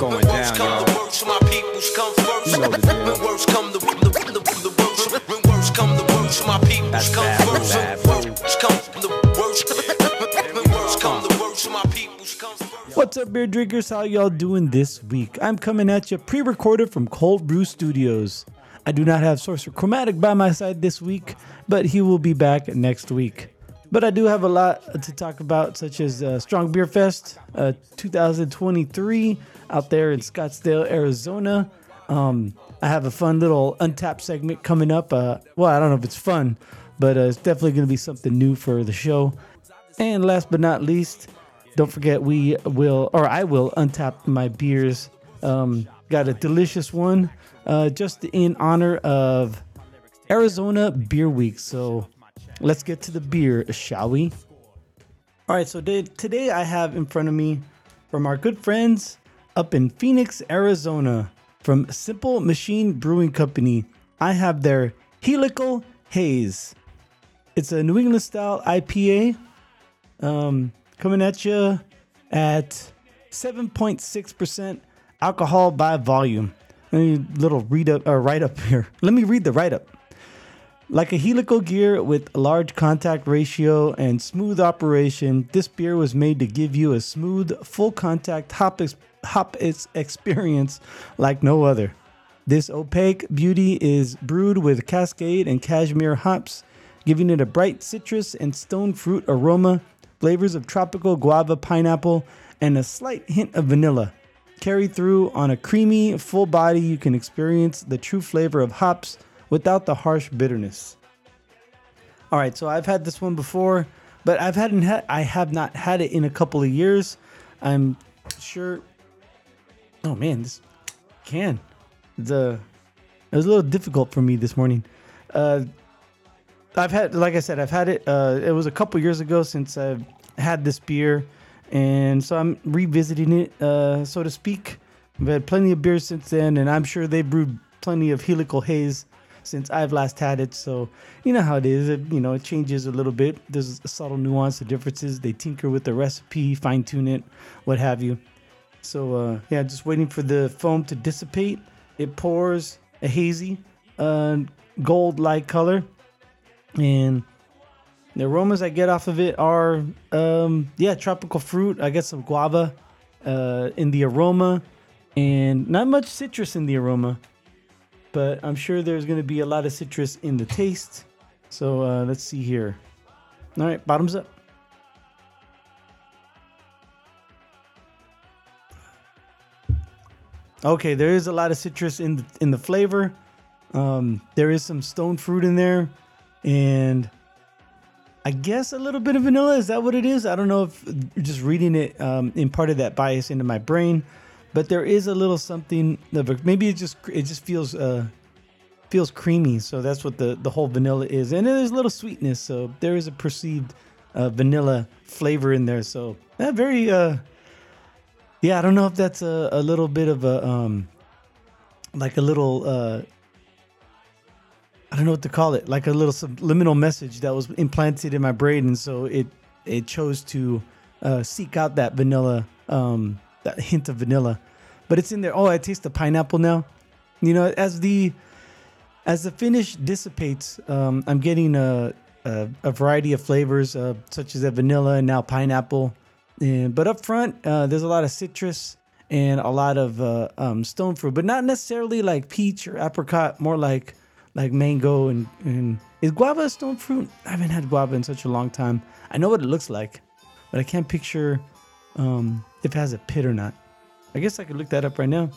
going down, y'all. You know the deal. When worst come the, the, the, the worst, when worst come the worst, my peoples That's come bad, first. bad, When worst come the worst, when worst come the worst, my peoples come first. What's up, beer drinkers? How y'all doing this week? I'm coming at you pre-recorded from Cold Brew Studios. I do not have Sorcerer Chromatic by my side this week, but he will be back next week. But I do have a lot to talk about, such as uh, Strong Beer Fest uh, 2023 out there in Scottsdale, Arizona. Um, I have a fun little Untappd segment coming up. Uh, well, I don't know if it's fun, but uh, it's definitely going to be something new for the show. And last but not least, don't forget we will, or I will, untap my beers. Um, got a delicious one uh, just in honor of Arizona Beer Week. So let's get to the beer, shall we? All right, so today, I have in front of me from our good friends up in Phoenix, Arizona, from Simple Machine Brewing Company. I have their Helical Haze. It's a New England style IPA um, coming at you at 7.6% alcohol by volume. Me little read up or write up here. Let me read the write up. Like a helical gear with large contact ratio and smooth operation, this beer was made to give you a smooth, full contact hop, ex- hop ex- experience like no other. This opaque beauty is brewed with Cascade and Cashmere hops, giving it a bright citrus and stone fruit aroma, flavors of tropical guava pineapple, and a slight hint of vanilla. Carried through on a creamy, full body, you can experience the true flavor of hops without the harsh bitterness. All right, so I've had this one before, but I've hadn't had I have not had it in a couple of years. I'm sure. Oh man, this can the it was a little difficult for me this morning. Uh, I've had, like I said, I've had it. Uh, it was a couple years ago since I've had this beer, and so I'm revisiting it, uh, so to speak. I've had plenty of beers since then, and I'm sure they brewed plenty of helical haze since I've last had it. So you know how it is. It, you know, it changes a little bit. There's a subtle nuance, the differences. They tinker with the recipe, fine tune it, what have you. So uh, yeah, just waiting for the foam to dissipate. It pours a hazy, uh, gold-like color, and the aromas I get off of it are, um, yeah, tropical fruit. I get some guava uh, in the aroma, and not much citrus in the aroma, but I'm sure there's going to be a lot of citrus in the taste. So uh, let's see here. All right, bottoms up. Okay, there is a lot of citrus in the, in the flavor. Um, there is some stone fruit in there, and I guess a little bit of vanilla. Is that what it is? I don't know if just reading it um, imparted that bias into my brain, but there is a little something. Of a, maybe it just it just feels uh, feels creamy. So that's what the the whole vanilla is, and there's a little sweetness. So there is a perceived uh, vanilla flavor in there. So that very uh, yeah. I don't know if that's a, a little bit of a um, like a little uh, I don't know what to call it, like a little subliminal message that was implanted in my brain, and so it it chose to uh, seek out that vanilla, um, that hint of vanilla. But it's in there. Oh, I taste the pineapple now. You know, as the as the finish dissipates, um, I'm getting a, a a variety of flavors, uh, such as a vanilla and now pineapple. And, but up front, uh, there's a lot of citrus and a lot of uh, um, stone fruit, but not necessarily like peach or apricot. More like like mango and, and is guava a stone fruit? I haven't had guava in such a long time. I know what it looks like, but I can't picture um, if it has a pit or not. I guess I could look that up right now.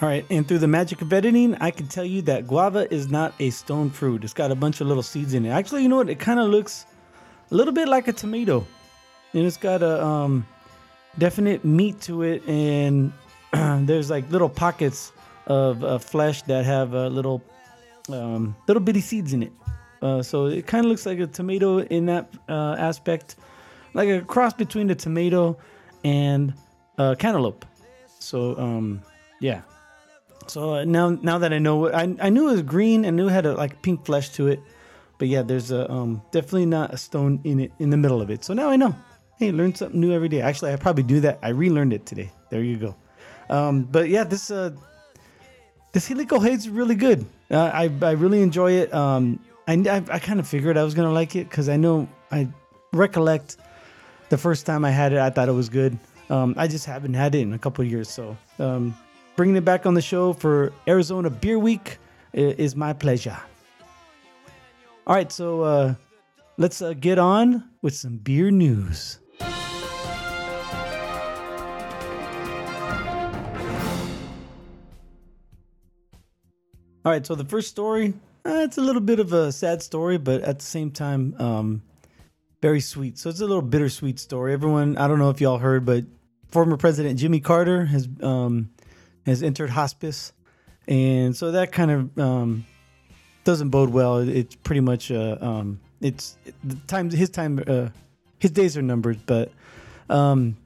All right, and through the magic of editing, I can tell you that guava is not a stone fruit. It's got a bunch of little seeds in it. Actually, you know what? It kind of looks a little bit like a tomato, and it's got a um, definite meat to it, and there's like little pockets of uh, flesh that have uh, little um, little bitty seeds in it. Uh, so it kind of looks like a tomato in that uh, aspect, like a cross between the tomato and a cantaloupe. So um, yeah. So uh, now now that I know, I, I knew it was green. I knew it had a like pink flesh to it, but yeah, there's a um, definitely not a stone in it in the middle of it. So now I know. Hey, learn something new every day. Actually, I probably do that. I relearned it today. There you go. Um, but yeah, this uh, this helical is really good. Uh, I I really enjoy it. Um, I I, I kind of figured I was gonna like it because I know I recollect the first time I had it. I thought it was good. Um, I just haven't had it in a couple years, so um, bringing it back on the show for Arizona Beer Week is my pleasure. All right, so uh, let's uh, get on with some beer news. All right, so the first story, uh, it's a little bit of a sad story, but at the same time, um, very sweet. So it's a little bittersweet story. Everyone, I don't know if y'all heard, but former President Jimmy Carter has um, has entered hospice, and so that kind of um, doesn't bode well. It's pretty much uh, um, it's the time his time uh, his days are numbered. But um,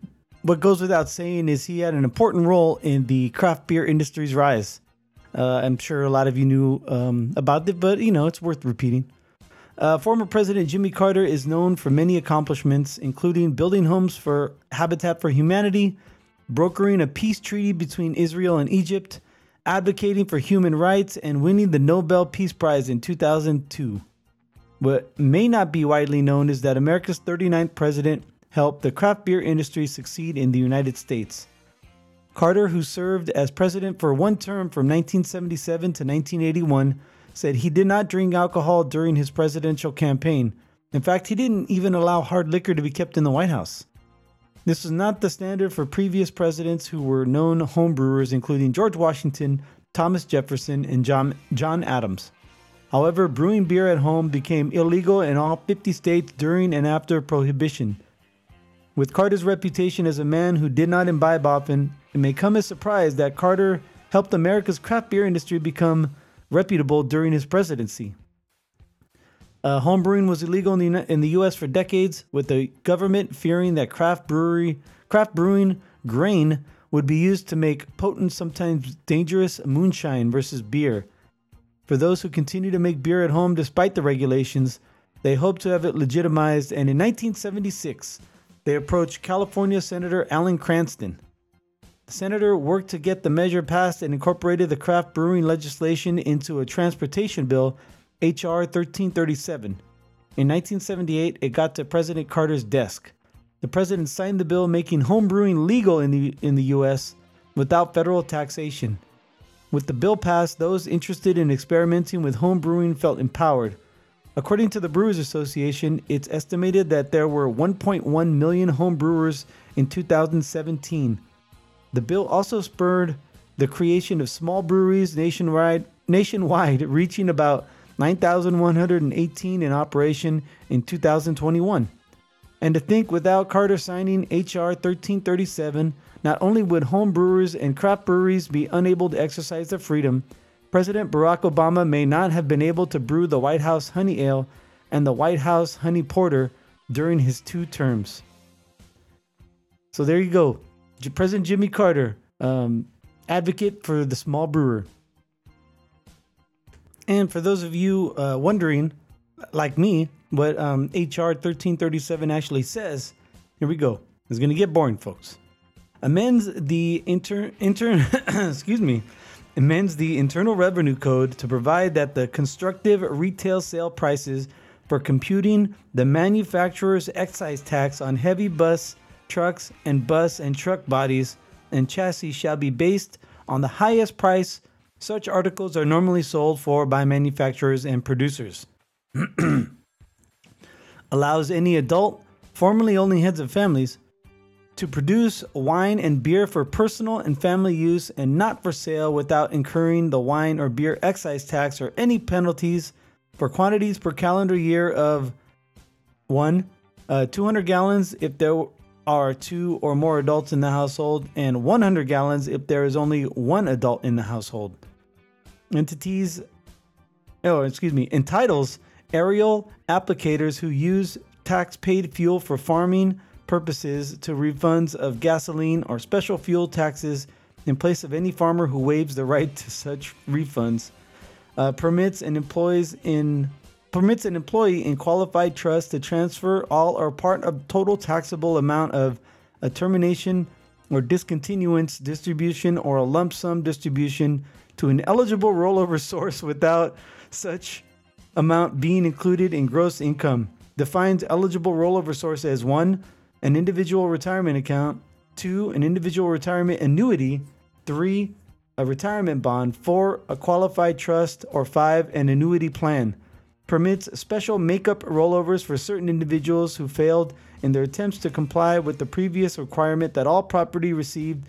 what goes without saying is he had an important role in the craft beer industry's rise. Uh, I'm sure a lot of you knew um, about it, but you know it's worth repeating. Uh, former President Jimmy Carter is known for many accomplishments, including building homes for Habitat for Humanity, brokering a peace treaty between Israel and Egypt, advocating for human rights, and winning the Nobel Peace Prize in 2002. What may not be widely known is that America's 39th president helped the craft beer industry succeed in the United States. Carter, who served as president for one term from 1977 to 1981, said he did not drink alcohol during his presidential campaign. In fact, he didn't even allow hard liquor to be kept in the White House. This was not the standard for previous presidents who were known homebrewers, including George Washington, Thomas Jefferson, and John, John Adams. However, brewing beer at home became illegal in all 50 states during and after Prohibition. With Carter's reputation as a man who did not imbibe often, it may come as a surprise that Carter helped America's craft beer industry become reputable during his presidency. Uh, homebrewing was illegal in the, in the U.S. for decades, with the government fearing that craft brewery, craft brewing grain would be used to make potent, sometimes dangerous moonshine versus beer. For those who continue to make beer at home despite the regulations, they hope to have it legitimized. And in 1976, they approached California Senator Alan Cranston senator worked to get the measure passed and incorporated the craft brewing legislation into a transportation bill, H.R. 1337. In 1978, it got to President Carter's desk. The president signed the bill making home brewing legal in the, in the U.S. without federal taxation. With the bill passed, those interested in experimenting with home brewing felt empowered. According to the Brewers Association, it's estimated that there were 1.1 million home brewers in 2017. The bill also spurred the creation of small breweries nationwide, nationwide reaching about 9,118 in operation in 2021. And to think without Carter signing H.R. 1337, not only would home brewers and craft breweries be unable to exercise their freedom, President Barack Obama may not have been able to brew the White House Honey Ale and the White House Honey Porter during his two terms. So there you go. President Jimmy Carter, um, advocate for the small brewer. And for those of you uh, wondering, like me, what um, HR 1337 actually says, here we go. It's going to get boring, folks. Amends the inter, inter excuse me, amends the Internal Revenue Code to provide that the constructive retail sale prices for computing the manufacturer's excise tax on heavy bus trucks, and bus and truck bodies and chassis shall be based on the highest price such articles are normally sold for by manufacturers and producers. Allows any adult, formerly only heads of families, to produce wine and beer for personal and family use and not for sale without incurring the wine or beer excise tax or any penalties for quantities per calendar year of 1. Uh, 200 gallons if there are two or more adults in the household, and 100 gallons if there is only one adult in the household. Entities, oh, excuse me, entitles aerial applicators who use tax paid fuel for farming purposes to refunds of gasoline or special fuel taxes in place of any farmer who waives the right to such refunds. Uh, permits and employs in permits an employee in qualified trust to transfer all or part of total taxable amount of a termination or discontinuance distribution or a lump sum distribution to an eligible rollover source without such amount being included in gross income. Defines eligible rollover source as one, an individual retirement account, two, an individual retirement annuity, three, a retirement bond, four, a qualified trust, or five, an annuity plan. Permits special makeup rollovers for certain individuals who failed in their attempts to comply with the previous requirement that all property received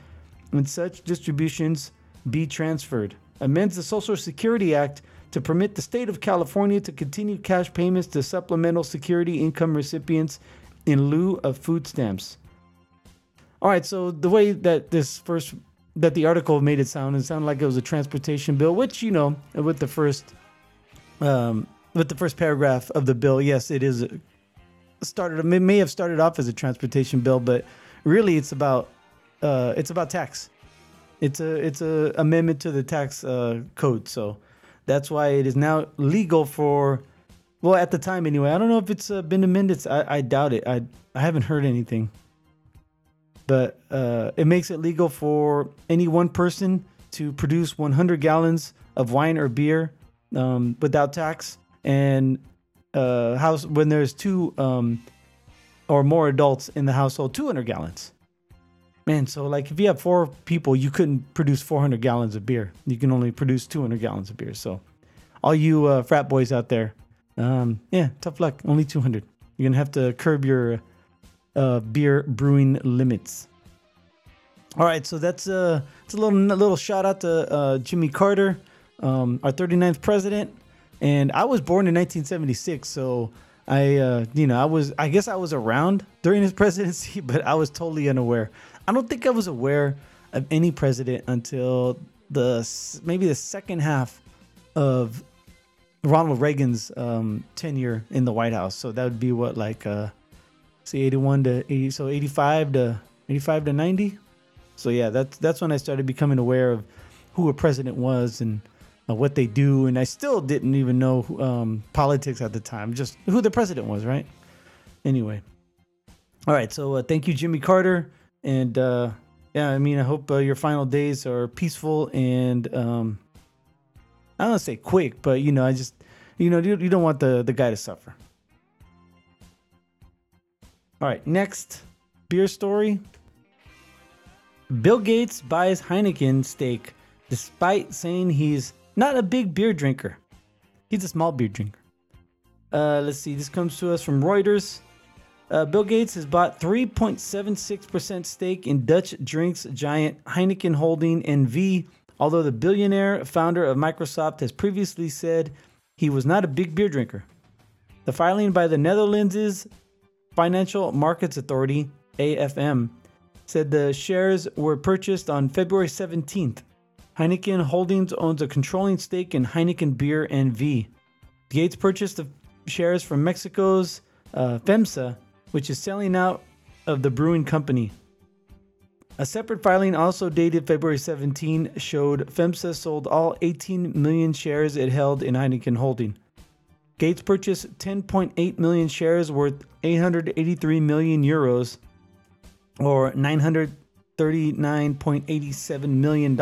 in such distributions be transferred. Amends the Social Security Act to permit the state of California to continue cash payments to supplemental security income recipients in lieu of food stamps. All right, so the way that this first that the article made it sound, it sounded like it was a transportation bill, which you know, with the first um, with the first paragraph of the bill, yes, it is started. It may have started off as a transportation bill, but really, it's about uh, it's about tax. It's a it's a amendment to the tax uh, code, so that's why it is now legal for. Well, at the time anyway. I don't know if it's uh, been amended. I, I doubt it. I I haven't heard anything. But uh, it makes it legal for any one person to produce 100 gallons of wine or beer um, without tax, and uh, house when there's two um, or more adults in the household, 200 gallons. Man, so like if you have four people, you couldn't produce 400 gallons of beer. You can only produce 200 gallons of beer. So, all you uh, frat boys out there, um, yeah, tough luck. Only 200. You're gonna have to curb your uh, beer brewing limits. All right, so that's uh, it's a little little shout out to uh, Jimmy Carter, um, our 39th president, and I was born in 1976, so I uh, you know I was I guess I was around during his presidency, but I was totally unaware. I don't think I was aware of any president until the maybe the second half of Ronald Reagan's um, tenure in the White House. So that would be what like uh, see 81 to 80, so 85 to 85 to 90. So yeah, that's that's when I started becoming aware of who a president was and uh, what they do, and I still didn't even know um, politics at the time, just who the president was, right? Anyway, all right. So uh, thank you, Jimmy Carter, and uh, yeah, I mean, I hope uh, your final days are peaceful and um, I don't say quick, but you know, I just you know you, you don't want the the guy to suffer. All right, next beer story. Bill Gates buys Heineken stake despite saying he's not a big beer drinker. He's a small beer drinker. Uh, let's see, this comes to us from Reuters. Uh, Bill Gates has bought 3.76% stake in Dutch drinks giant Heineken Holding NV, although the billionaire founder of Microsoft has previously said he was not a big beer drinker. The filing by the Netherlands' Financial Markets Authority, AFM, said the shares were purchased on February 17th. Heineken Holdings owns a controlling stake in Heineken Beer NV. Gates purchased the shares from Mexico's uh, FEMSA, which is selling out of the brewing company. A separate filing, also dated February 17, showed FEMSA sold all 18 million shares it held in Heineken Holding. Gates purchased 10.8 million shares worth 883 million euros or $939.87 million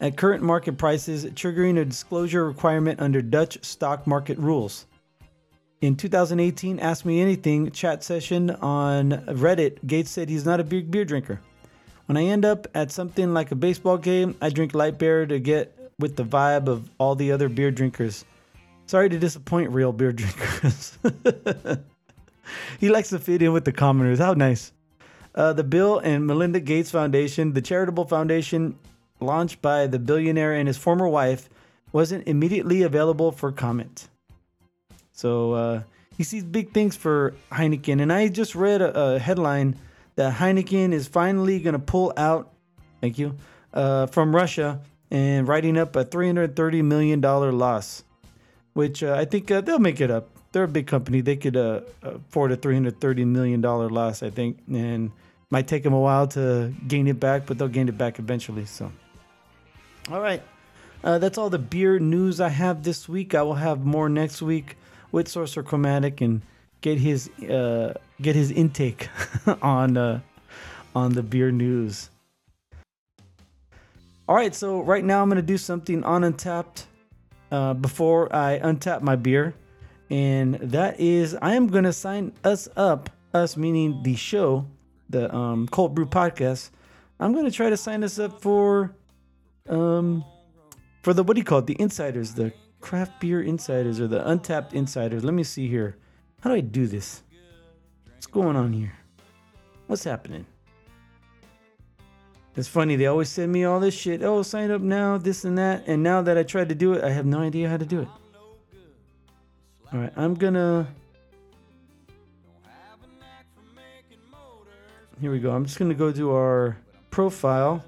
at current market prices, triggering a disclosure requirement under Dutch stock market rules. In 2018, Ask Me Anything chat session on Reddit, Gates said he's not a big beer drinker. When I end up at something like a baseball game, I drink light beer to get with the vibe of all the other beer drinkers. Sorry to disappoint real beer drinkers. he likes to fit in with the commoners. How nice. Uh, the Bill and Melinda Gates Foundation, the charitable foundation launched by the billionaire and his former wife, wasn't immediately available for comment. So uh, he sees big things for Heineken. And I just read a, a headline that Heineken is finally going to pull out, thank you, uh, from Russia and writing up a $330 million loss, which uh, I think uh, they'll make it up. They're a big company. They could uh, afford a $330 million loss, I think. And might take them a while to gain it back, but they'll gain it back eventually. So, all right. Uh, that's all the beer news I have this week. I will have more next week with Sorcerer Chromatic and get his uh, get his intake on uh, on the beer news. All right, so right now I'm gonna do something on Untappd uh, before I untap my beer, and that is I am gonna sign us up, us meaning the show, the um, Cold Brew podcast. I'm gonna try to sign us up for um for the what do you call it? The insiders, the craft beer insiders or the Untappd insiders. Let me see here. How do I do this? What's going on here? What's happening? It's funny, they always send me all this shit. Oh, sign up now, this and that. And now that I tried to do it, I have no idea how to do it. All right, I'm gonna. Here we go. I'm just gonna go to our profile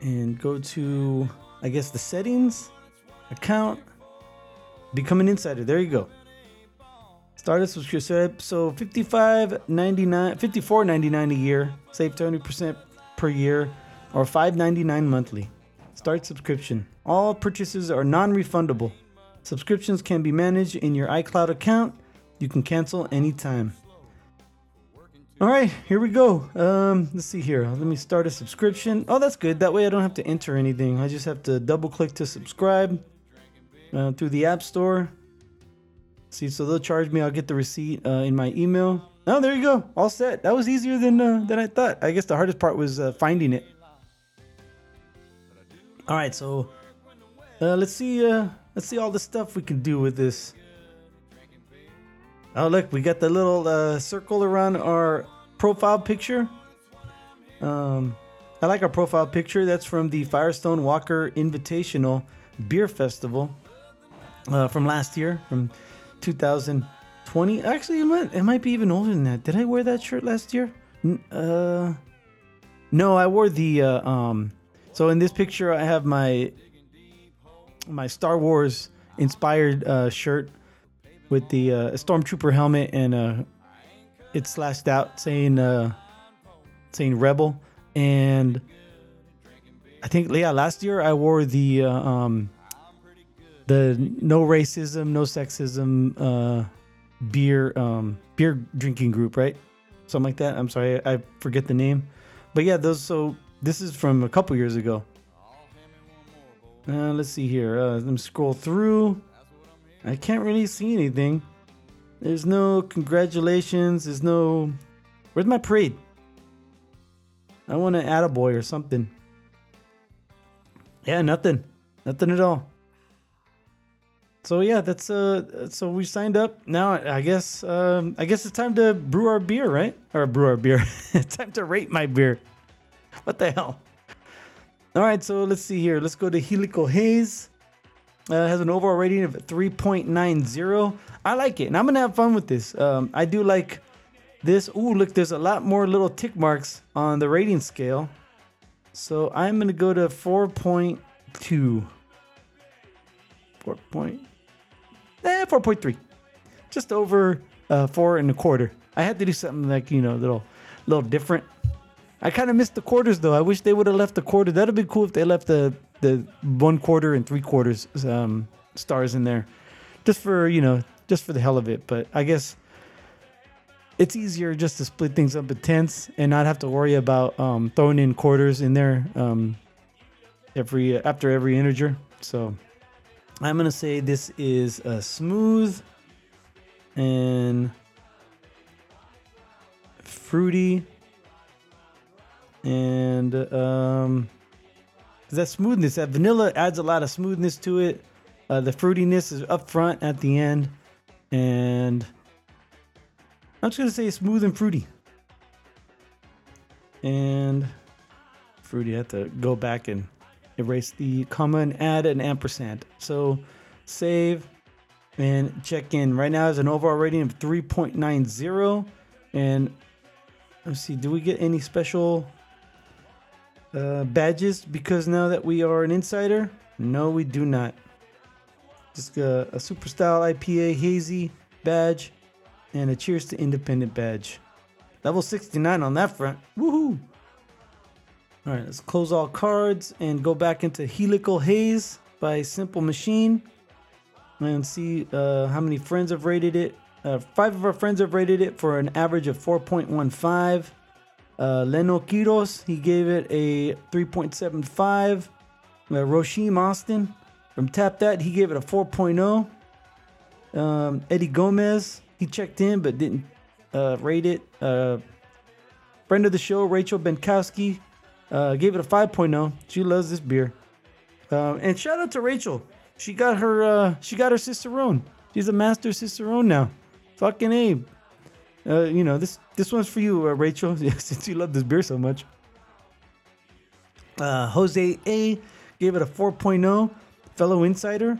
and go to, I guess, the settings, account, become an insider. There you go. Start a subscription. So 55.99, 54.99 a year. Save 20% per year, or 5.99 monthly. Start subscription. All purchases are non-refundable. Subscriptions can be managed in your iCloud account. You can cancel anytime. All right, here we go. Um, let's see here. Let me start a subscription. Oh, that's good. That way I don't have to enter anything. I just have to double click to subscribe uh, through the App Store. See, so they'll charge me. I'll get the receipt uh, in my email. Oh, there you go. All set. That was easier than uh, than I thought. I guess the hardest part was uh, finding it. All right, so uh, let's see. Uh, let's see all the stuff we can do with this. Oh, look, we got the little uh, circle around our profile picture. Um, I like our profile picture. That's from the Firestone Walker Invitational Beer Festival uh, from last year, from 2020. Actually, it might, it might be even older than that. Did I wear that shirt last year? Uh, no, I wore the. Uh, um, so in this picture, I have my my Star Wars inspired uh, shirt with the uh, stormtrooper helmet and uh, it's slashed out saying uh, saying rebel. And I think yeah last year I wore the uh, um, the no racism no sexism uh, beer um, beer drinking group right? Something like that. I'm sorry I, forget the name. But yeah those so this is from a couple years ago. Uh, let's see here. Uh, let me scroll through I can't really see anything. There's no congratulations. There's no. Where's my parade? I want an attaboy or something. Yeah, nothing. Nothing at all. So yeah, that's uh so we signed up. Now I guess um I guess it's time to brew our beer, right? Or brew our beer. time to rate my beer. What the hell? All right, so let's see here. Let's go to Helical Haze. Uh, has an overall rating of 3.90. I like it, and I'm gonna have fun with this. Um, I do like this. Ooh, look, there's a lot more little tick marks on the rating scale. So I'm gonna go to 4.2. 4 point, eh, 4.3. Just over uh, four and a quarter. I had to do something like you know, little, little different. I kind of missed the quarters though. I wish they would have left the quarter. That'd be cool if they left the the one quarter and three quarters um, stars in there, just for you know, just for the hell of it. But I guess it's easier just to split things up into tenths and not have to worry about um, throwing in quarters in there um, every after every integer. So I'm gonna say this is a smooth and fruity and um that smoothness that vanilla adds a lot of smoothness to it. Uh, the fruitiness is up front at the end. And i'm just gonna say smooth and fruity. And fruity i have to go back and erase the comma and add an ampersand. So save and check in. Right now is an overall rating of 3.90 and let's see do we get any special uh, badges because now that we are an insider? No, we do not. Just a, a super style IPA hazy badge and a cheers to independent badge. Level 69 on that front. Woohoo! All right, let's close all cards and go back into Helical Haze by Simple Machine and see uh, how many friends have rated it. Uh, five of our friends have rated it for an average of 4.15. Uh, Leno Quiros, he gave it a 3.75. Uh, Roshim Austin from Tap That, he gave it a 4.0. Um, Eddie Gomez, he checked in but didn't uh, rate it. Uh, friend of the show, Rachel Benkowski, uh, gave it a 5.0. She loves this beer. Um, and shout out to Rachel. She got her uh, she got her Cicerone. She's a master Cicerone now. Fucking Abe. Uh, you know this this one's for you, uh, Rachel, since you love this beer so much. Uh, Jose A gave it a 4.0, fellow insider.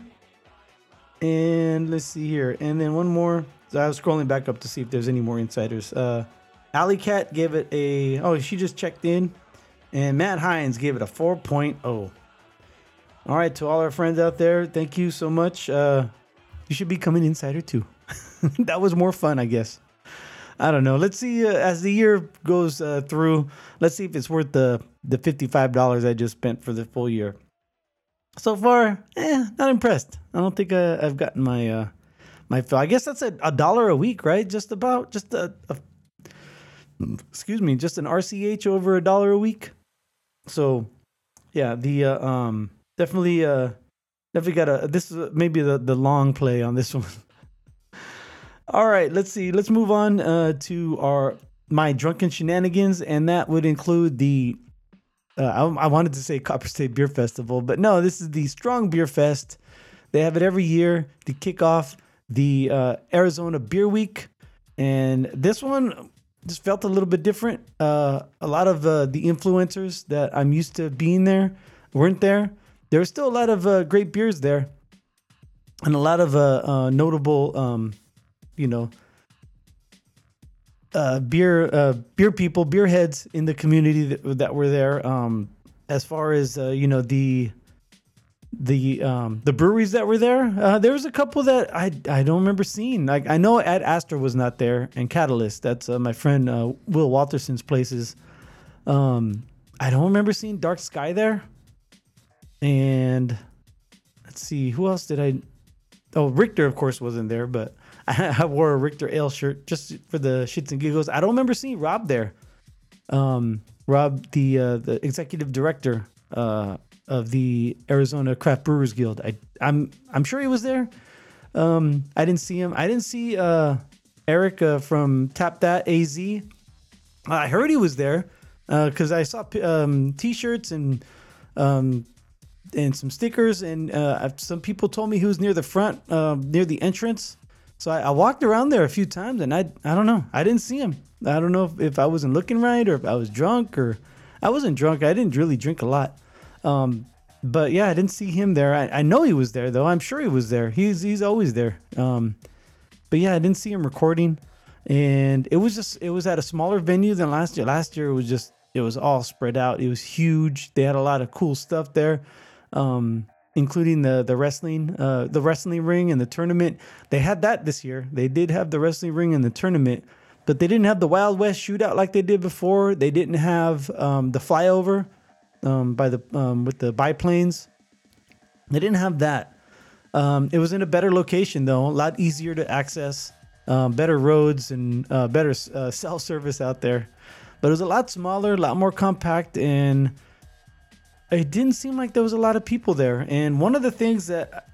And let's see here, and then one more. So I was scrolling back up to see if there's any more insiders. Uh, Alley Cat gave it a oh she just checked in, and Matt Hines gave it a 4.0. All right, to all our friends out there, thank you so much. Uh, you should become an insider too. that was more fun, I guess. I don't know. Let's see uh, as the year goes uh, through. Let's see if it's worth the the fifty five dollars I just spent for the full year. So far, eh, not impressed. I don't think uh, I've gotten my uh, my fill. I guess that's a, a dollar a week, right? Just about, just a, a excuse me, just an RCH over a dollar a week. So, yeah, the uh, um definitely uh definitely got a this is maybe the the long play on this one. All right, let's see. Let's move on uh, to our my drunken shenanigans, and that would include the. Uh, I, I wanted to say Copper State Beer Festival, but no, this is the Strong Beer Fest. They have it every year to kick off the uh, Arizona Beer Week, and this one just felt a little bit different. Uh, a lot of uh, the influencers that I'm used to being there weren't there. There were still a lot of uh, great beers there, and a lot of notable, um, you know, uh, beer uh, beer people, beer heads in the community that, that were there. Um, as far as uh, you know, the the um, the breweries that were there, uh, there was a couple that I I don't remember seeing. Like I know Ad Astra was not there, and Catalyst. That's uh, my friend uh, Will Walterson's places. Um, I don't remember seeing Dark Sky there. And let's see, who else did I? Oh, Richter, of course, wasn't there, but I wore a Richter Ale shirt just for the shits and giggles. I don't remember seeing Rob there. Um, Rob, the uh, the executive director uh, of the Arizona Craft Brewers Guild. I I'm I'm sure he was there. Um, I didn't see him. I didn't see uh, Eric uh, from Tap That AZ. I heard he was there because I saw um, t-shirts and um, and some stickers, and uh, some people told me he was near the front, uh, near the entrance. So I, I, walked around there a few times, and I I don't know, I didn't see him. I don't know if, if I wasn't looking right or if I was drunk or I wasn't drunk. I didn't really drink a lot, um, but yeah, I didn't see him there. I, I, know he was there though. I'm sure he was there. He's he's always there. Um, but yeah, I didn't see him recording, and it was just it was at a smaller venue than last year. Last year it was just it was all spread out. It was huge. They had a lot of cool stuff there um, including the the wrestling uh, the wrestling ring and the tournament. They had that this year. They did have the wrestling ring and the tournament, but they didn't have the Wild West shootout like they did before. They didn't have um, the flyover um, by the um, with the biplanes. They didn't have that. Um, it was in a better location though, a lot easier to access, um, better roads and uh, better uh, cell service out there. But it was a lot smaller, a lot more compact, and it didn't seem like there was a lot of people there. And one of the things that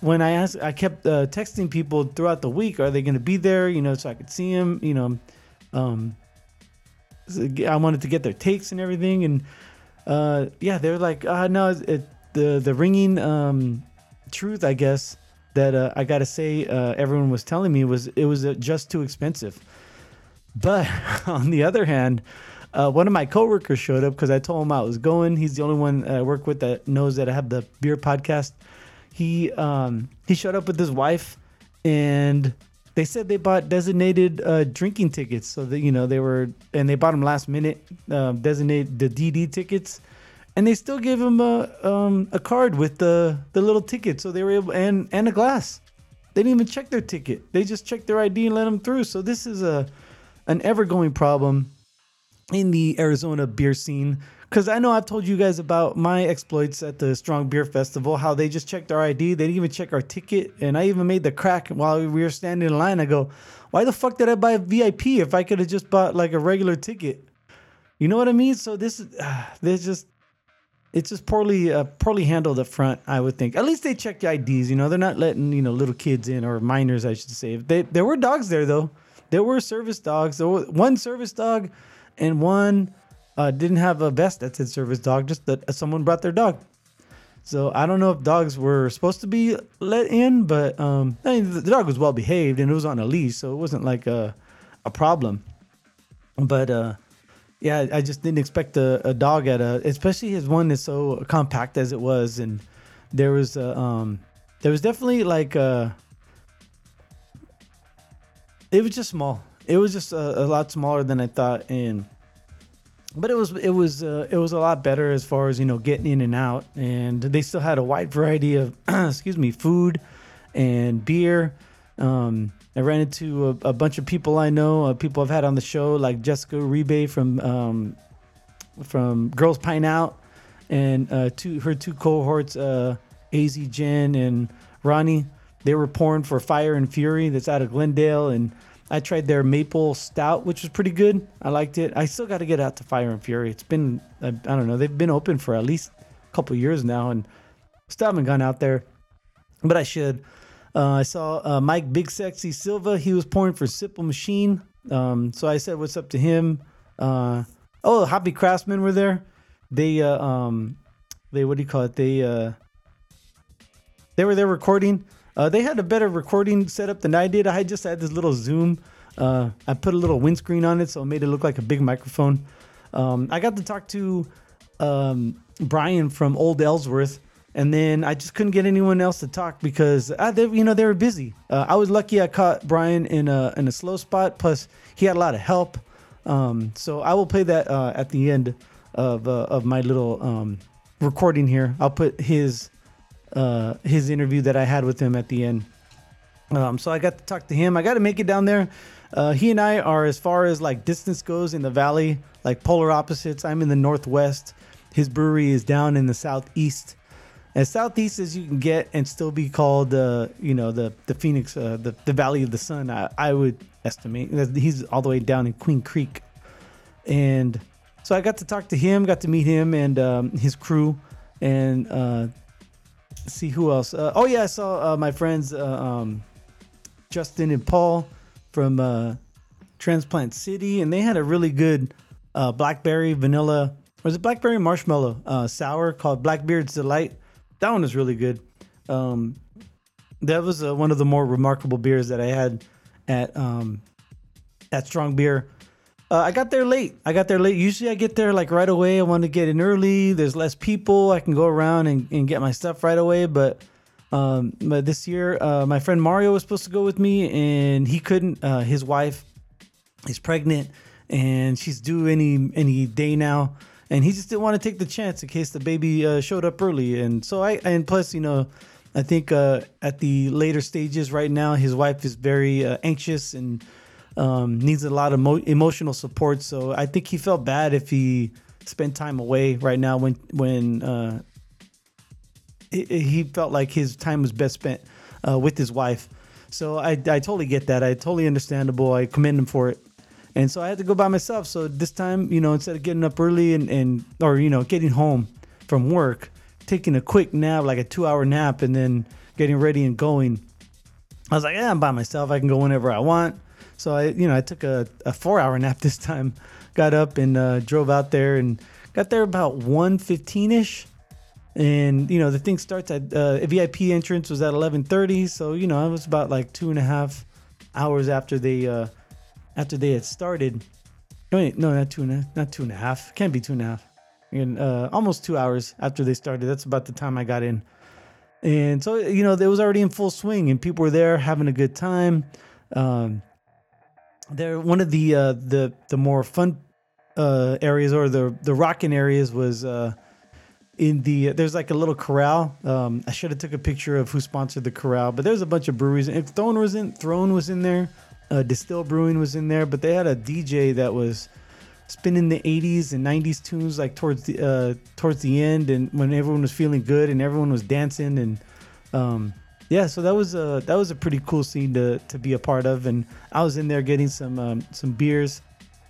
when I asked, I kept uh, texting people throughout the week, are they going to be there? You know, so I could see them. You know, um, I wanted to get their takes and everything. And uh, yeah, they're like, uh, no, it, the the ringing um, truth, I guess that uh, I gotta say, uh, everyone was telling me was it was uh, just too expensive. But on the other hand, uh, one of my coworkers showed up because I told him I was going. He's the only one I work with that knows that I have the beer podcast. He um, he showed up with his wife, and they said they bought designated uh, drinking tickets. So that you know they were, and they bought them last minute, uh, designated the DD tickets, and they still gave him a um, a card with the the little ticket. So they were able and and a glass. They didn't even check their ticket. They just checked their ID and let them through. So this is a an ever going problem in the Arizona beer scene because I know I've told you guys about my exploits at the Strong Beer Festival. How they just checked our ID, they didn't even check our ticket, and I even made the crack while we were standing in line. I go, "Why the fuck did I buy a VIP if I could have just bought like a regular ticket?" You know what I mean? So this is uh, just it's just poorly uh, poorly handled up front. I would think. At least they checked the IDs. You know, they're not letting you know little kids in or minors, I should say. They there were dogs there though. There were service dogs. There was one service dog, and one uh, didn't have a vest that said service dog. Just that someone brought their dog. So I don't know if dogs were supposed to be let in, but um, I mean, the dog was well behaved and it was on a leash, so it wasn't like a a problem. But uh, yeah, I just didn't expect a, a dog at a, especially his one is so compact as it was, and there was a, um, there was definitely like a, it was just small. It was just a, a lot smaller than I thought, and but it was it was uh, it was a lot better as far as you know getting in and out, and they still had a wide variety of excuse me food and beer. Um, I ran into a, a, bunch of people I know, uh, people I've had on the show, like Jessica Uribe from um, from Girls Pint Out, and uh, two her two cohorts, uh, Az Jen and Ronnie. They were pouring for Fire and Fury. That's out of Glendale, and I tried their maple stout, which was pretty good. I liked it. I still got to get out to Fire and Fury. It's been I, I don't know. They've been open for at least a couple years now, and still haven't gone out there, but I should. Uh, I saw uh, Mike Big Sexy Silva. He was pouring for Simple Machine. Um, so I said, "What's up to him?" Uh, oh, Happy Craftsmen were there. They, uh, um, they what do you call it? They, uh, they were there recording. Uh, they had a better recording setup than I did. I just had this little Zoom. I put a little windscreen on it, so it made it look like a big microphone. Um, I got to talk to um, Brian from Old Ellsworth and then I just couldn't get anyone else to talk because uh, they, you know they were busy. Uh, I was lucky I caught Brian in a in a slow spot. Plus, he had a lot of help. Um, so I will play that uh, at the end of uh, of my little um, recording here. I'll put his uh, his interview that I had with him at the end. Um, so I got to talk to him. I got to make it down there. Uh, he and I are as far as like distance goes in the valley, like polar opposites. I'm in the northwest. His brewery is down in the southeast as southeast as you can get and still be called uh, you know the the phoenix uh, the, the valley of the sun I, I would estimate That he's all the way down in queen creek and so i got to talk to him got to meet him and um, his crew and uh, see who else uh, oh yeah i saw uh, my friends uh, um, justin and paul from transplant city and they had a really good blackberry vanilla was it blackberry marshmallow sour called blackbeard's delight that one was really good. Um, that was uh, one of the more remarkable beers that I had at um, at Strong Beer. Uh, I got there late. I got there late. Usually I get there like right away. I want to get in early. There's less people. I can go around and, and get my stuff right away. But um, but this year, uh, my friend Mario was supposed to go with me, and he couldn't. Uh, his wife is pregnant, and she's due any any day now and he just didn't want to take the chance in case the baby uh, showed up early. And so I, and plus, you know, I think uh, at the later stages right now, his wife is very uh, anxious and um, needs a lot of mo- emotional support. So I think he felt bad if he spent time away right now when when uh, he, he, felt like his time was best spent uh, with his wife. So I, I totally get that. I totally understandable. I commend him for it and so I had to go by myself. So this time, you know, instead of getting up early and, and or you know getting home from work, taking a quick nap, like a two hour nap, and then getting ready and going, I was like, yeah, I'm by myself. I can go whenever I want. So I, you know, I took a, a four hour nap this time. Got up and uh, drove out there and got there about 1.15 ish. And you know the thing starts at uh, VIP entrance was at 11:30, so you know it was about like two and a half hours after they uh, after they had started. Wait, no, not two and a, not two and a half. Can't be two and a half. And uh, almost two hours after they started. That's about the time I got in. And so you know, it was already in full swing, and people were there having a good time. Um, there, one of the uh, the the more fun uh, areas or the the rocking areas was uh, in the there's like a little corral. Um, I should have took a picture of who sponsored the corral, but there's a bunch of breweries. If Throne was in, Throne was in there uh, Distill Brewing was in there, but they had a DJ that was spinning the 80s and 90s tunes like towards the uh, towards the end and when everyone was feeling good and everyone was dancing and um, yeah, so that was a that was a pretty cool scene to to be a part of and I was in there getting some um, some beers.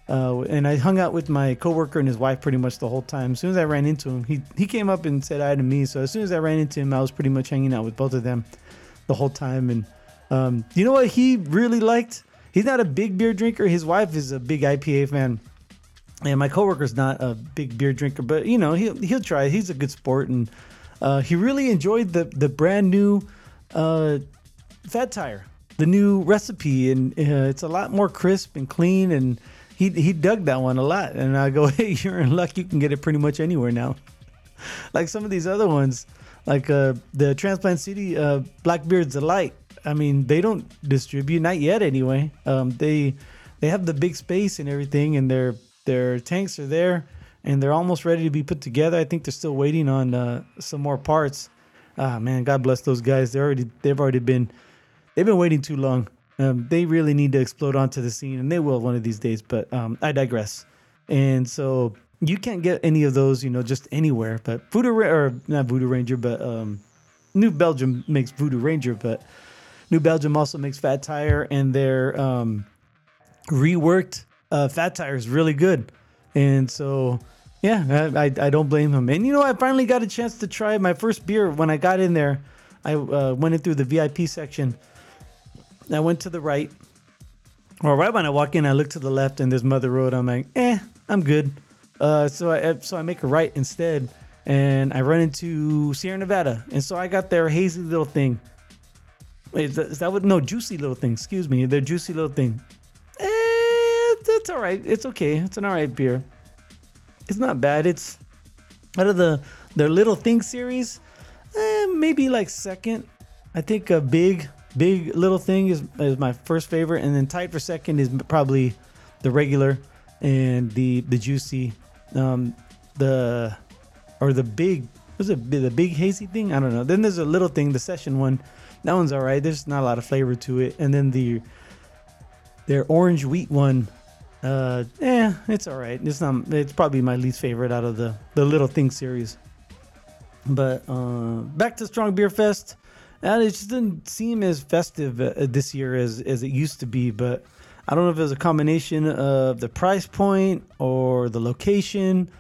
Uh, and I hung out with my coworker and his wife pretty much the whole time. As soon as I ran into him, he he came up and said hi to me. So as soon as I ran into him, I was pretty much hanging out with both of them the whole time. And um, you know what he really liked? He's not a big beer drinker. His wife is a big IPA fan. And my coworker's not a big beer drinker, but you know he'll he'll try. He's a good sport, and uh, he really enjoyed the the brand new uh, Fat Tire, the new recipe, and uh, it's a lot more crisp and clean. And he he dug that one a lot. And I go, hey, you're in luck. You can get it pretty much anywhere now. like some of these other ones, like uh, the Transplant City uh, Blackbeard's Delight. I mean, they don't distribute, not yet anyway. Um, they they have the big space and everything, and their their tanks are there, and they're almost ready to be put together. I think they're still waiting on uh, some more parts. Ah man, God bless those guys. They already they've already been they've been waiting too long. Um, they really need to explode onto the scene, and they will one of these days. But um, I digress. And so you can't get any of those, you know, just anywhere. But Voodoo Ra- or not Voodoo Ranger, but um, New Belgium makes Voodoo Ranger, but New Belgium also makes Fat Tire, and their um, reworked uh, Fat Tire is really good. And so, yeah, I, I, don't blame him. And you know, I finally got a chance to try my first beer when I got in there. I uh, went in through the VIP section. I went to the right. Or right when I walk in, I look to the left and there's Mother Road. I'm like, eh, I'm good. Uh, so I so I make a right instead, and I run into Sierra Nevada, and so I got their hazy little thing. Wait, is that, what? No, juicy little thing. Excuse me, their juicy little thing. Eh, it's all right. It's okay. It's an all right beer. It's not bad. It's out of the their little thing series, eh, maybe like second. I think a big big little thing is is my first favorite, and then tied for second is probably the regular and the the juicy, um, the or the big was it the big hazy thing? I don't know. Then there's a little thing, the session one. That one's all right. There's not a lot of flavor to it, and then the their orange wheat one. Uh, eh, it's all right. It's not. It's probably my least favorite out of the the little thing series. But uh, back to Strong Beer Fest. And it just didn't seem as festive uh, this year as, as it used to be. But I don't know if it was a combination of the price point or the location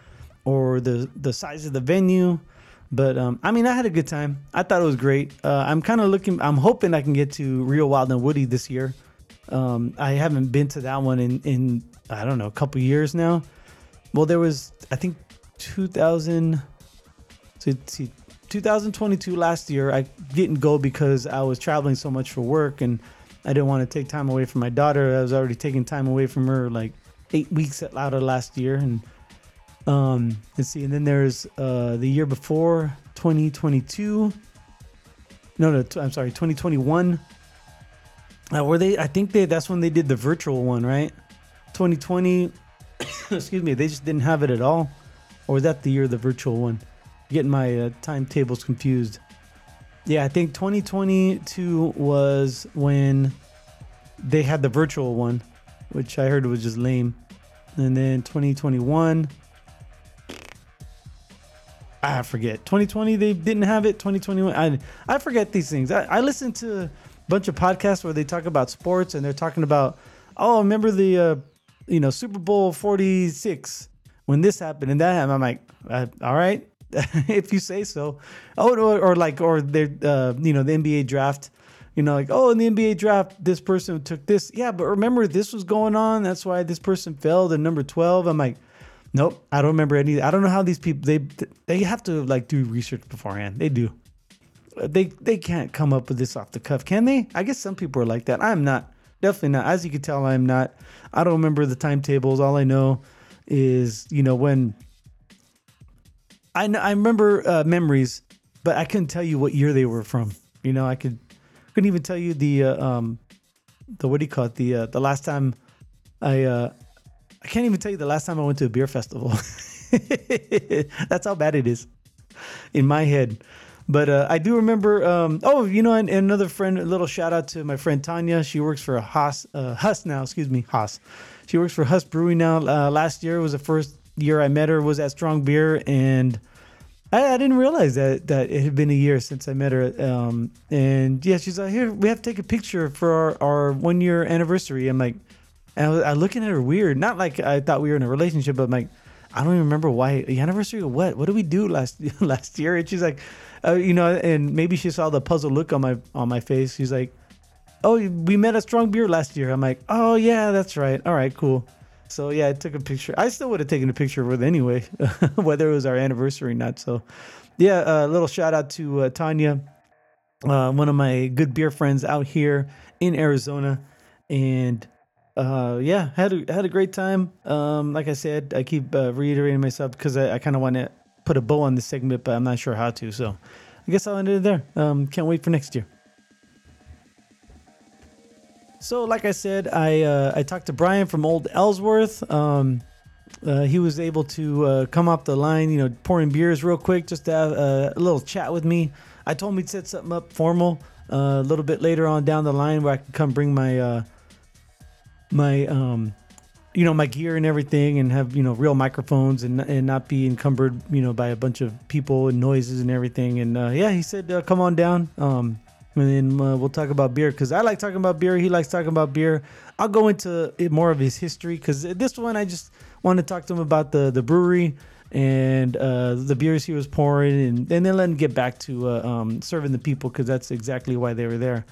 or the, the size of the venue. But um, I mean, I had a good time. I thought it was great. Uh, I'm kind of looking, I'm hoping I can get to Real Wild and Woody this year. Um, I haven't been to that one in, in, I don't know, a couple years now. Well, there was, I think, 2000. So, see, 2022 last year, I didn't go because I was traveling so much for work and I didn't want to take time away from my daughter. I was already taking time away from her like eight weeks at Lauda last year. And um, let's see, and then there's uh, the year before 2022. No, no, I'm sorry, 2021. Uh, were they? I think they. That's when they did the virtual one, right? 2020. excuse me. They just didn't have it at all, or was that the year of the virtual one? getting my uh, timetables confused. Yeah, I think 2022 was when they had the virtual one, which I heard was just lame. And then 2021, I forget. 2020 they didn't have it. 2021, I I forget these things. I, I listen to a bunch of podcasts where they talk about sports and they're talking about, oh, remember the uh, you know Super Bowl 46 when this happened and that happened. I'm like, uh, all right, if you say so. Oh, or, or like, or they're, uh, you know, the NBA draft, you know, like, oh, in the NBA draft, this person took this. Yeah, but remember this was going on. That's why this person fell to number 12. I'm like, nope, I don't remember any. I don't know how these people, they, they have to like do research beforehand. They do. They, they can't come up with this off the cuff, can they? I guess some people are like that. I'm not. Definitely not. As you can tell, I'm not. I don't remember the timetables. All I know is, you know, when I know, I remember uh, memories, but I couldn't tell you what year they were from. You know, I could couldn't even tell you the uh, um the what do you call it the uh, the last time I uh I can't even tell you the last time I went to a beer festival. That's how bad it is in my head. But uh, I do remember. Um, oh, you know, and, and another friend. A little shout out to my friend Tanya. She works for Haas, uh, Huss now. Excuse me, Haas. She works for Huss Brewing now. Uh, last year was the first year I met her. Was at Strong Beer, and I, I didn't realize that that it had been a year since I met her. Um, and yeah, she's like, "Here, we have to take a picture for our, our one year anniversary." I'm like, and I was I looking at her weird. Not like I thought we were in a relationship, but I'm like, I don't even remember why the anniversary of what? What did we do last last year? And she's like, uh, you know, and maybe she saw the puzzled look on my on my face. She's like, "Oh, we met at Strong Beer last year." I'm like, "Oh yeah, that's right. All right, cool." So yeah, I took a picture. I still would have taken a picture with anyway, whether it was our anniversary or not. So yeah, a uh, little shout out to uh, Tanya, uh, one of my good beer friends out here in Arizona, and uh, yeah, had a, had a great time. Um, like I said, I keep uh, reiterating myself because I, I kind of want to put a bow on this segment, but I'm not sure how to. So I guess I'll end it there. Um, can't wait for next year. So, like I said, I uh, I talked to Brian from Old Ellsworth. Um, uh, he was able to uh, come off the line, you know, pouring beers real quick, just to have uh, a little chat with me. I told him he'd set something up formal uh, a little bit later on down the line where I could come bring my uh, my um, you know my gear and everything and have you know real microphones and and not be encumbered you know by a bunch of people and noises and everything. And uh, yeah he said uh, come on down. Um, and then uh, we'll talk about beer because I like talking about beer. He likes talking about beer. I'll go into it more of his history because this one I just want to talk to him about the the brewery and uh, the beers he was pouring and, and then let him get back to uh, um, serving the people because that's exactly why they were there.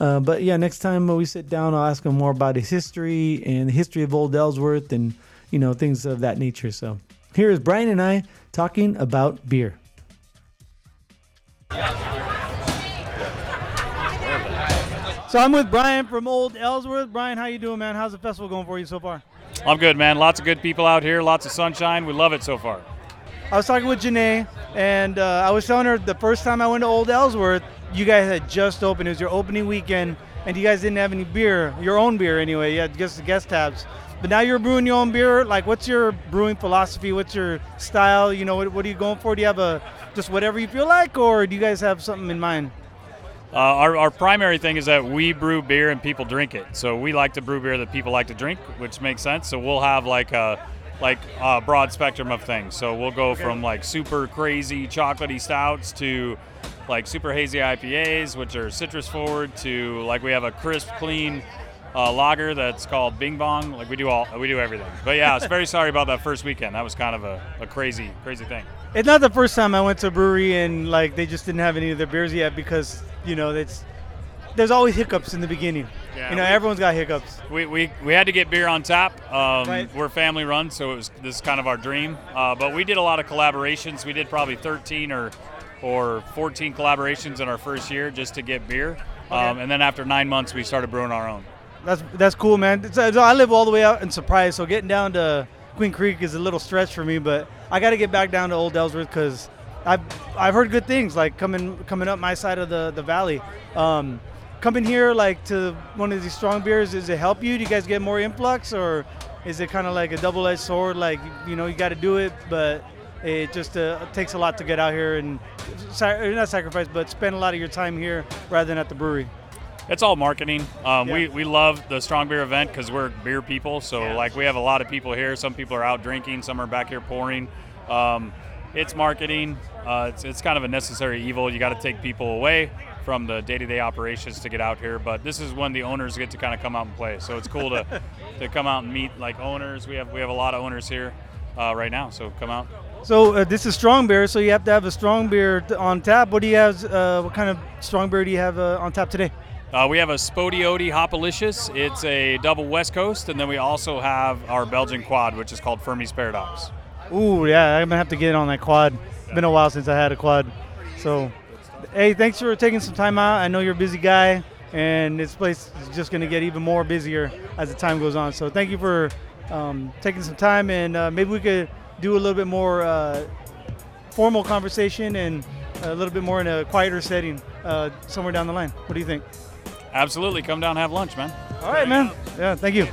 Uh, but yeah, next time we sit down, I'll ask him more about his history and the history of Old Ellsworth and you know things of that nature. So here is Brian and I talking about beer. So I'm with Brian from Old Ellsworth. Brian, how you doing, man? How's the festival going for you so far? I'm good, man. Lots of good people out here. Lots of sunshine. We love it so far. I was talking with Janae, and uh, I was telling her the first time I went to Old Ellsworth, you guys had just opened. It was your opening weekend, and you guys didn't have any beer, your own beer anyway. You had just the guest tabs. But now you're brewing your own beer. Like, what's your brewing philosophy? What's your style? You know, what, what are you going for? Do you have a just whatever you feel like, or do you guys have something in mind? Uh, our, our primary thing is that we brew beer and people drink it. So we like to brew beer that people like to drink, which makes sense. So we'll have like a like a broad spectrum of things. So we'll go from like super crazy chocolatey stouts to like super hazy IPAs, which are citrus forward, to like we have a crisp, clean uh, lager that's called Bing Bong. Like we do all, we do everything. But yeah, I was very sorry about that first weekend. That was kind of a, a crazy, crazy thing. It's not the first time I went to a brewery and like they just didn't have any of their beers yet because you know it's there's always hiccups in the beginning. Yeah, you know, we, everyone's got hiccups. We, we, we had to get beer on tap. Um, right. We're family run, so it was this is kind of our dream. Uh, but we did a lot of collaborations. We did probably 13 or or 14 collaborations in our first year just to get beer. Okay. Um, and then after nine months, we started brewing our own. That's that's cool, man. I live all the way out in Surprise, so getting down to Queen Creek is a little stretch for me. But I got to get back down to Old Ellsworth because I've I've heard good things like coming coming up my side of the the valley. Um, coming here like to one of these strong beers, does it help you? Do you guys get more influx, or is it kind of like a double-edged sword? Like you know you got to do it, but it just uh, takes a lot to get out here and not sacrifice, but spend a lot of your time here rather than at the brewery. It's all marketing. Um, yeah. We we love the strong beer event because we're beer people. So yeah. like we have a lot of people here. Some people are out drinking. Some are back here pouring. Um, it's marketing. Uh, it's, it's kind of a necessary evil. You got to take people away from the day-to-day operations to get out here. But this is when the owners get to kind of come out and play. So it's cool to, to come out and meet like owners. We have we have a lot of owners here uh, right now. So come out. So uh, this is strong beer, so you have to have a strong beer on tap. What do you have? Uh, what kind of strong beer do you have uh, on tap today? Uh, we have a Spodioti Hopalicious. It's a double West Coast, and then we also have our Belgian quad, which is called Fermi's Paradox. Ooh, yeah, I'm gonna have to get on that quad. It's been a while since I had a quad. So, hey, thanks for taking some time out. I know you're a busy guy, and this place is just gonna get even more busier as the time goes on. So, thank you for um, taking some time, and uh, maybe we could do a little bit more uh, formal conversation and a little bit more in a quieter setting uh, somewhere down the line. What do you think? Absolutely. Come down and have lunch, man. All right, man. Yeah, thank you.